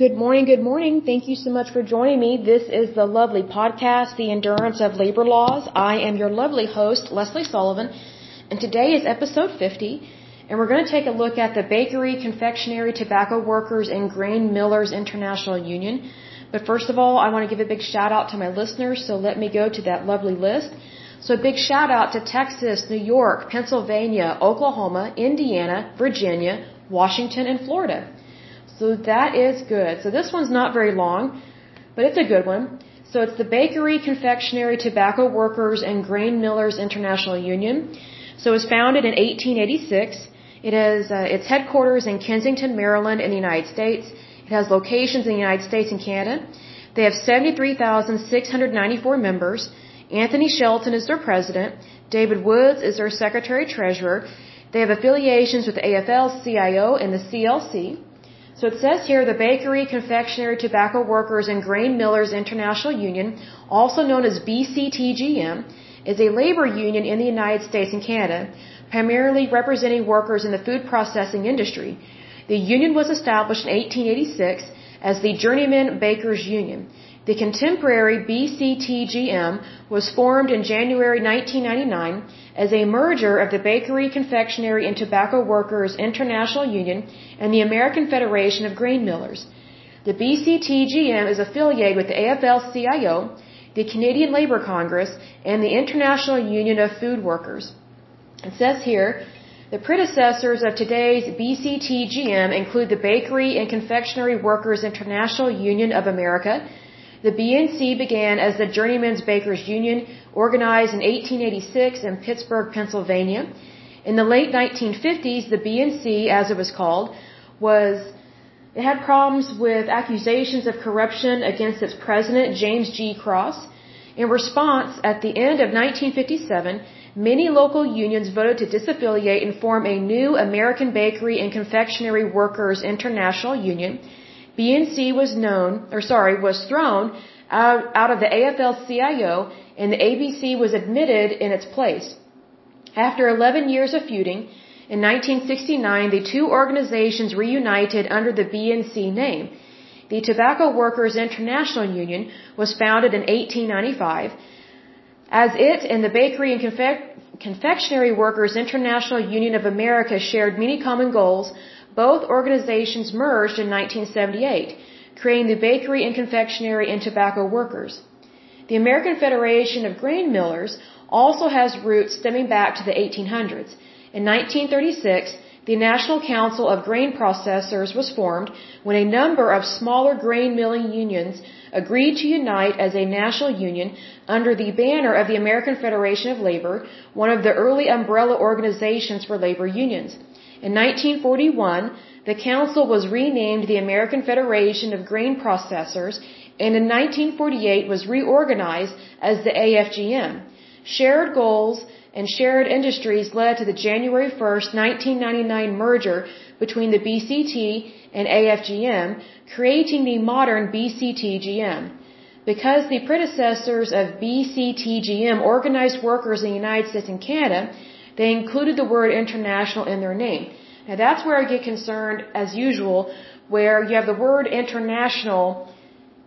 Good morning, good morning. Thank you so much for joining me. This is the lovely podcast, The Endurance of Labor Laws. I am your lovely host, Leslie Sullivan, and today is episode 50, and we're going to take a look at the Bakery, Confectionery, Tobacco Workers, and Grain Millers International Union. But first of all, I want to give a big shout out to my listeners, so let me go to that lovely list. So a big shout out to Texas, New York, Pennsylvania, Oklahoma, Indiana, Virginia, Washington, and Florida. So that is good. So this one's not very long, but it's a good one. So it's the Bakery, Confectionery, Tobacco Workers, and Grain Millers International Union. So it was founded in 1886. It has uh, its headquarters in Kensington, Maryland, in the United States. It has locations in the United States and Canada. They have 73,694 members. Anthony Shelton is their president. David Woods is their secretary treasurer. They have affiliations with the AFL, CIO, and the CLC. So it says here the Bakery, Confectionery, Tobacco Workers, and Grain Millers International Union, also known as BCTGM, is a labor union in the United States and Canada, primarily representing workers in the food processing industry. The union was established in 1886 as the Journeyman Bakers Union. The contemporary BCTGM was formed in January 1999 as a merger of the Bakery, Confectionery, and Tobacco Workers International Union and the American Federation of Grain Millers. The BCTGM is affiliated with the AFL-CIO, the Canadian Labour Congress, and the International Union of Food Workers. It says here, the predecessors of today's BCTGM include the Bakery and Confectionery Workers International Union of America, the BNC began as the Journeyman's Bakers Union, organized in 1886 in Pittsburgh, Pennsylvania. In the late 1950s, the BNC, as it was called, was it had problems with accusations of corruption against its president, James G. Cross. In response, at the end of 1957, many local unions voted to disaffiliate and form a new American Bakery and Confectionery Workers International Union BNC was known, or sorry, was thrown out, out of the AFL-CIO and the ABC was admitted in its place. After 11 years of feuding, in 1969 the two organizations reunited under the BNC name. The Tobacco Workers International Union was founded in 1895. As it and the Bakery and Confectionery Workers International Union of America shared many common goals, both organizations merged in 1978, creating the Bakery and Confectionery and Tobacco Workers. The American Federation of Grain Millers also has roots stemming back to the 1800s. In 1936, the National Council of Grain Processors was formed when a number of smaller grain milling unions agreed to unite as a national union under the banner of the American Federation of Labor, one of the early umbrella organizations for labor unions. In 1941, the council was renamed the American Federation of Grain Processors and in 1948 was reorganized as the AFGM. Shared goals and shared industries led to the January 1, 1999 merger between the BCT and AFGM, creating the modern BCTGM. Because the predecessors of BCTGM organized workers in the United States and Canada, they included the word international in their name. Now that's where I get concerned, as usual, where you have the word international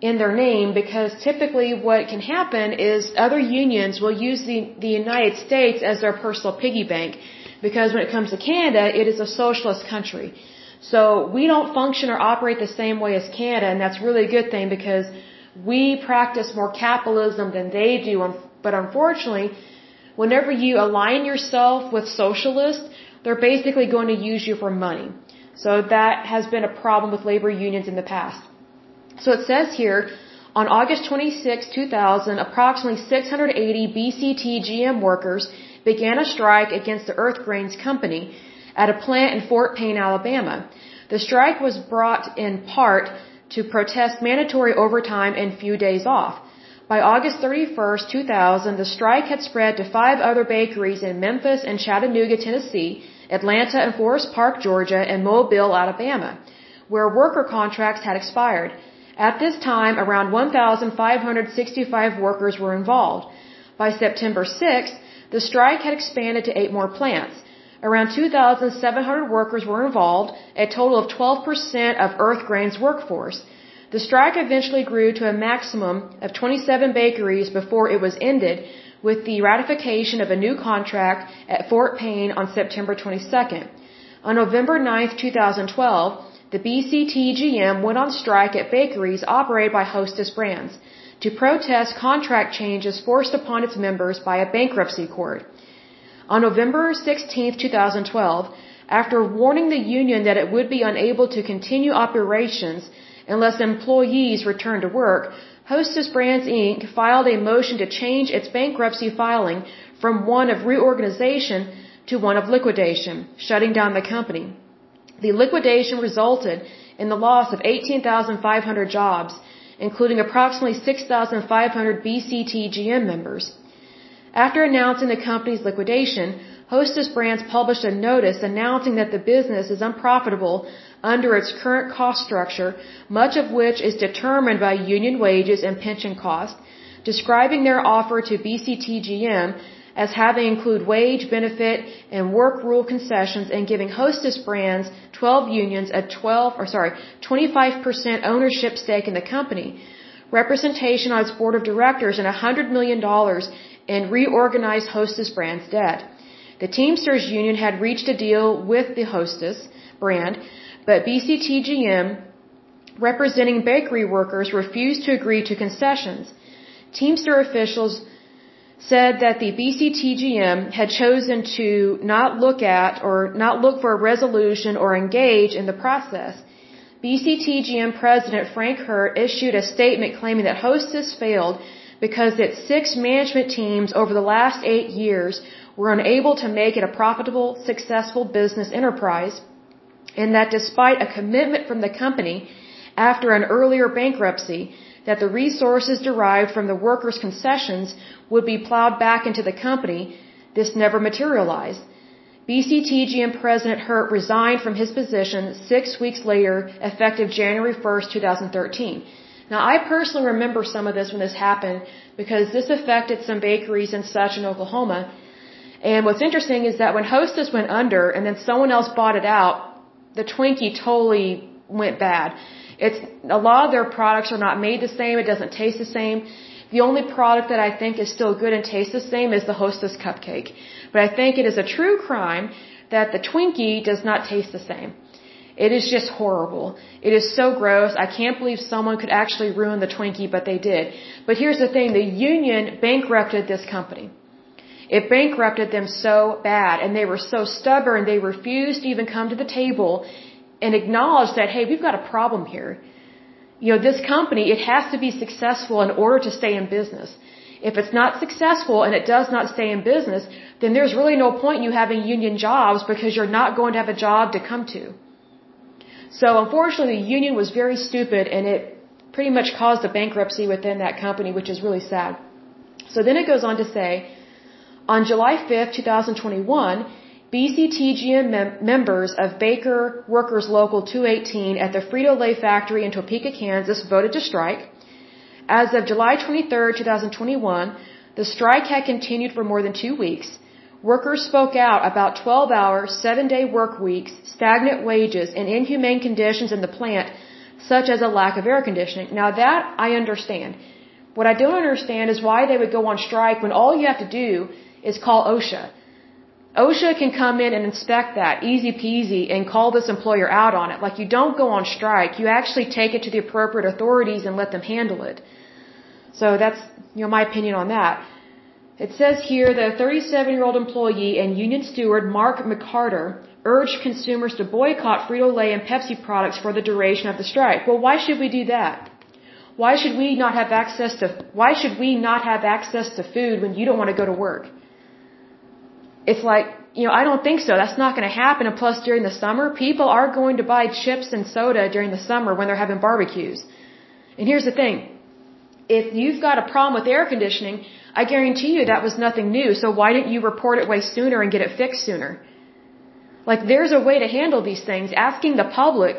in their name because typically what can happen is other unions will use the, the United States as their personal piggy bank because when it comes to Canada, it is a socialist country. So we don't function or operate the same way as Canada and that's really a good thing because we practice more capitalism than they do. Um, but unfortunately, whenever you align yourself with socialists, they're basically going to use you for money. So that has been a problem with labor unions in the past. So it says here, on August 26, 2000, approximately 680 BCT GM workers began a strike against the Earth Grains Company at a plant in Fort Payne, Alabama. The strike was brought in part to protest mandatory overtime and few days off. By August 31, 2000, the strike had spread to five other bakeries in Memphis and Chattanooga, Tennessee, Atlanta and Forest Park, Georgia, and Mobile, Alabama, where worker contracts had expired. At this time, around 1,565 workers were involved. By September 6, the strike had expanded to eight more plants. Around 2,700 workers were involved, a total of 12% of Earth Grain's workforce. The strike eventually grew to a maximum of 27 bakeries before it was ended with the ratification of a new contract at Fort Payne on September 22nd. On November 9, 2012, the BCTGM went on strike at bakeries operated by Hostess Brands to protest contract changes forced upon its members by a bankruptcy court. On November 16, 2012, after warning the union that it would be unable to continue operations unless employees returned to work, Hostess Brands Inc. filed a motion to change its bankruptcy filing from one of reorganization to one of liquidation, shutting down the company. The liquidation resulted in the loss of 18,500 jobs, including approximately 6,500 BCTGM members. After announcing the company's liquidation, Hostess Brands published a notice announcing that the business is unprofitable under its current cost structure, much of which is determined by union wages and pension costs, describing their offer to BCTGM as having include wage, benefit, and work rule concessions and giving Hostess Brands 12 unions a 12 or sorry, 25% ownership stake in the company, representation on its board of directors and $100 million in reorganized Hostess Brands debt. The Teamsters Union had reached a deal with the Hostess brand, but BCTGM, representing bakery workers, refused to agree to concessions. Teamster officials said that the BCTGM had chosen to not look at or not look for a resolution or engage in the process. BCTGM President Frank Hurt issued a statement claiming that Hostess failed because its six management teams over the last eight years were unable to make it a profitable, successful business enterprise, and that despite a commitment from the company after an earlier bankruptcy that the resources derived from the workers' concessions would be plowed back into the company, this never materialized. BCTGM President Hurt resigned from his position six weeks later, effective January 1st, 2013. Now, I personally remember some of this when this happened because this affected some bakeries and such in Oklahoma. And what's interesting is that when Hostess went under and then someone else bought it out, the Twinkie totally went bad. It's a lot of their products are not made the same. It doesn't taste the same. The only product that I think is still good and tastes the same is the Hostess cupcake. But I think it is a true crime that the Twinkie does not taste the same. It is just horrible. It is so gross. I can't believe someone could actually ruin the Twinkie, but they did. But here's the thing, the union bankrupted this company. It bankrupted them so bad and they were so stubborn they refused to even come to the table and acknowledge that, hey, we've got a problem here. You know, this company, it has to be successful in order to stay in business. If it's not successful and it does not stay in business, then there's really no point in you having union jobs because you're not going to have a job to come to. So unfortunately, the union was very stupid and it pretty much caused a bankruptcy within that company, which is really sad. So then it goes on to say, on July 5, 2021, BCTGM mem members of Baker Workers Local 218 at the Frito-Lay factory in Topeka, Kansas voted to strike. As of July 23, 2021, the strike had continued for more than two weeks. Workers spoke out about 12 hour, 7 day work weeks, stagnant wages, and inhumane conditions in the plant, such as a lack of air conditioning. Now that I understand. What I don't understand is why they would go on strike when all you have to do is call OSHA. OSHA can come in and inspect that easy peasy and call this employer out on it. Like you don't go on strike. You actually take it to the appropriate authorities and let them handle it. So that's, you know, my opinion on that. It says here that a 37 year old employee and union steward Mark McCarter urged consumers to boycott Frito-Lay and Pepsi products for the duration of the strike. Well, why should we do that? Why should we not have access to, why should we not have access to food when you don't want to go to work? it's like, you know, I don't think so. That's not going to happen. And plus, during the summer, people are going to buy chips and soda during the summer when they're having barbecues. And here's the thing. If you've got a problem with air conditioning, I guarantee you that was nothing new. So why didn't you report it way sooner and get it fixed sooner? Like, there's a way to handle these things. Asking the public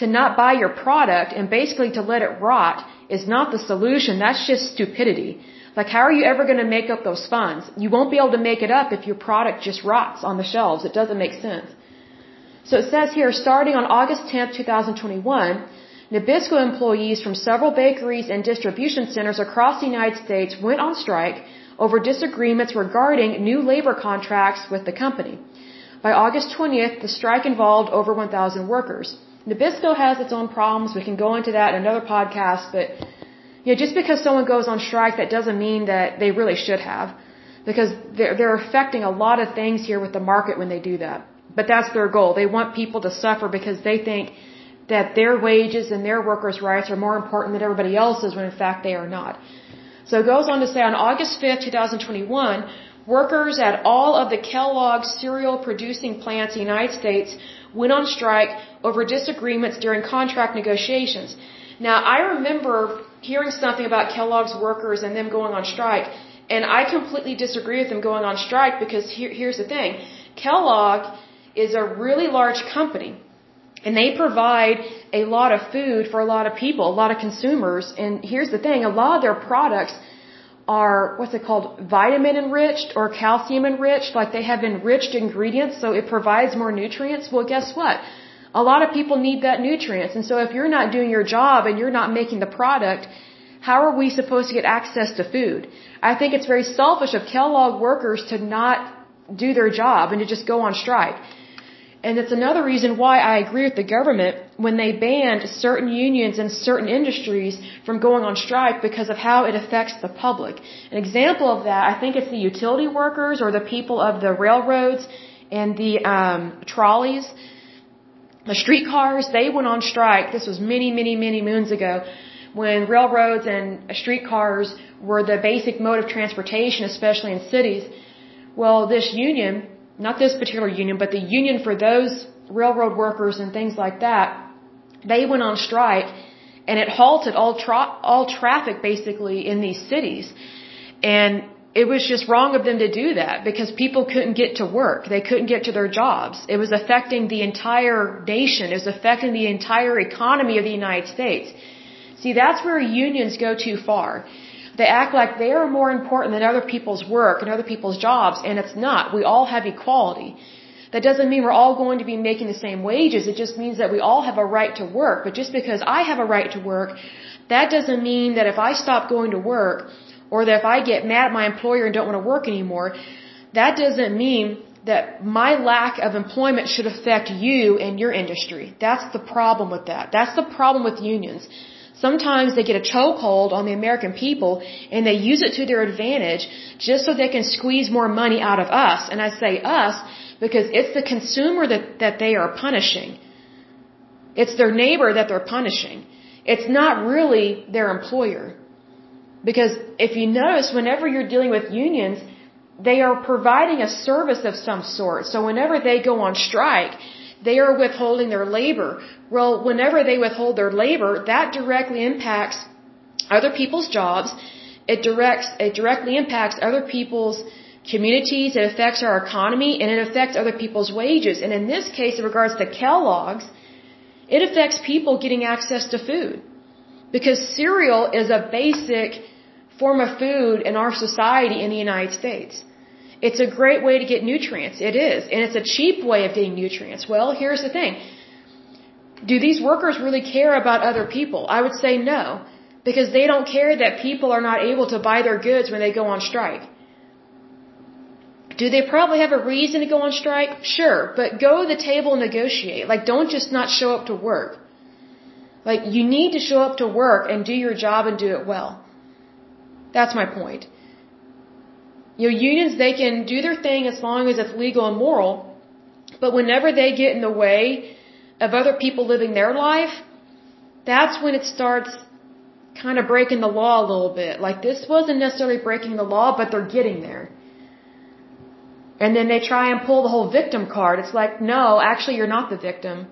to not buy your product and basically to let it rot is not the solution. That's just stupidity. Like, how are you ever going to make up those funds? You won't be able to make it up if your product just rots on the shelves. It doesn't make sense. So it says here, starting on August 10th, 2021, Nabisco employees from several bakeries and distribution centers across the United States went on strike over disagreements regarding new labor contracts with the company. By August 20th, the strike involved over 1,000 workers. Nabisco has its own problems. We can go into that in another podcast, but you know, just because someone goes on strike, that doesn't mean that they really should have, because they're they're affecting a lot of things here with the market when they do that. But that's their goal. They want people to suffer because they think that their wages and their workers' rights are more important than everybody else's when in fact they are not. So it goes on to say on August 5th, 2021, workers at all of the Kellogg cereal producing plants in the United States went on strike over disagreements during contract negotiations. Now, I remember hearing something about Kellogg's workers and them going on strike, and I completely disagree with them going on strike because here, here's the thing. Kellogg is a really large company and they provide a lot of food for a lot of people, a lot of consumers. And here's the thing, a lot of their products are, what's it called, vitamin enriched or calcium enriched, like they have enriched ingredients so it provides more nutrients. Well, guess what? A lot of people need that nutrients. And so if you're not doing your job and you're not making the product, how are we supposed to get access to food? I think it's very selfish of Kellogg workers to not do their job and to just go on strike. And it's another reason why I agree with the government when they banned certain unions and certain industries from going on strike because of how it affects the public. An example of that, I think it's the utility workers or the people of the railroads and the um, trolleys, the streetcars. They went on strike. This was many, many, many moons ago when railroads and streetcars were the basic mode of transportation, especially in cities. Well, this union not this particular union, but the union for those railroad workers and things like that, they went on strike and it halted all tra- all traffic basically in these cities. And it was just wrong of them to do that because people couldn't get to work. They couldn't get to their jobs. It was affecting the entire nation. It was affecting the entire economy of the United States. See, that's where unions go too far. They act like they are more important than other people's work and other people's jobs, and it's not. We all have equality. That doesn't mean we're all going to be making the same wages. It just means that we all have a right to work. But just because I have a right to work, that doesn't mean that if I stop going to work, or that if I get mad at my employer and don't want to work anymore, that doesn't mean that my lack of employment should affect you and your industry. That's the problem with that. That's the problem with unions. Sometimes they get a chokehold on the American people and they use it to their advantage just so they can squeeze more money out of us. And I say us because it's the consumer that, that they are punishing. It's their neighbor that they're punishing. It's not really their employer. Because if you notice, whenever you're dealing with unions, they are providing a service of some sort. So whenever they go on strike, they are withholding their labor. Well, whenever they withhold their labor, that directly impacts other people's jobs. It directs, it directly impacts other people's communities. It affects our economy and it affects other people's wages. And in this case, in regards to Kellogg's, it affects people getting access to food. Because cereal is a basic form of food in our society in the United States. It's a great way to get nutrients. It is. And it's a cheap way of getting nutrients. Well, here's the thing. Do these workers really care about other people? I would say no. Because they don't care that people are not able to buy their goods when they go on strike. Do they probably have a reason to go on strike? Sure. But go to the table and negotiate. Like, don't just not show up to work. Like, you need to show up to work and do your job and do it well. That's my point. You know, unions, they can do their thing as long as it's legal and moral, but whenever they get in the way of other people living their life, that's when it starts kind of breaking the law a little bit. Like this wasn't necessarily breaking the law, but they're getting there. And then they try and pull the whole victim card. It's like, no, actually you're not the victim.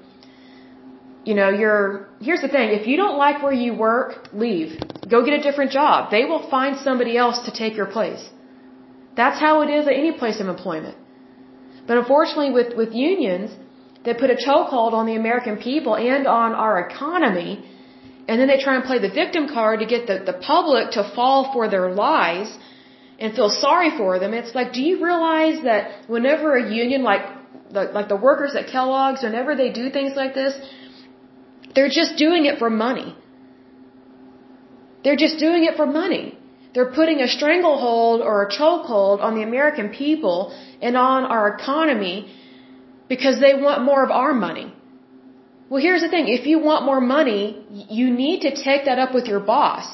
You know, you're, here's the thing, if you don't like where you work, leave. Go get a different job. They will find somebody else to take your place. That's how it is at any place of employment. But unfortunately, with, with unions that put a chokehold on the American people and on our economy, And then they try and play the victim card to get the, the public to fall for their lies and feel sorry for them. It's like, do you realize that whenever a union like the, like the workers at Kellogg's, whenever they do things like this, they're just doing it for money. They're just doing it for money. They're putting a stranglehold or a chokehold on the American people and on our economy because they want more of our money. Well, here's the thing. If you want more money, you need to take that up with your boss.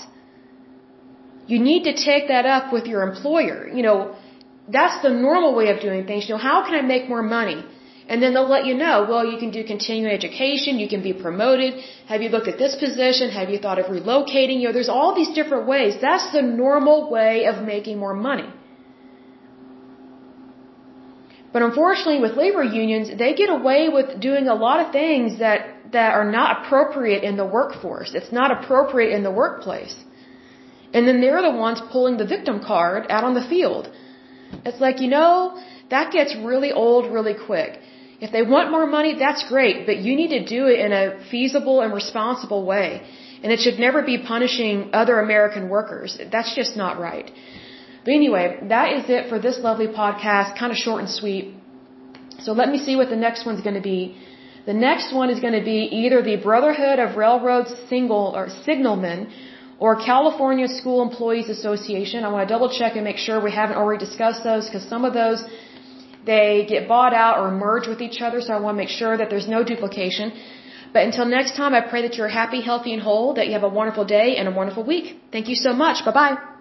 You need to take that up with your employer. You know, that's the normal way of doing things. You know, how can I make more money? And then they'll let you know, well, you can do continuing education, you can be promoted. Have you looked at this position? Have you thought of relocating? You know, there's all these different ways. That's the normal way of making more money. But unfortunately, with labor unions, they get away with doing a lot of things that, that are not appropriate in the workforce. It's not appropriate in the workplace. And then they're the ones pulling the victim card out on the field. It's like, you know, that gets really old really quick. If they want more money, that's great, but you need to do it in a feasible and responsible way. And it should never be punishing other American workers. That's just not right. But anyway, that is it for this lovely podcast, kind of short and sweet. So let me see what the next one's going to be. The next one is going to be either the Brotherhood of Railroad Single or Signalmen or California School Employees Association. I want to double check and make sure we haven't already discussed those because some of those they get bought out or merge with each other, so I want to make sure that there's no duplication. But until next time, I pray that you're happy, healthy, and whole, that you have a wonderful day and a wonderful week. Thank you so much. Bye bye.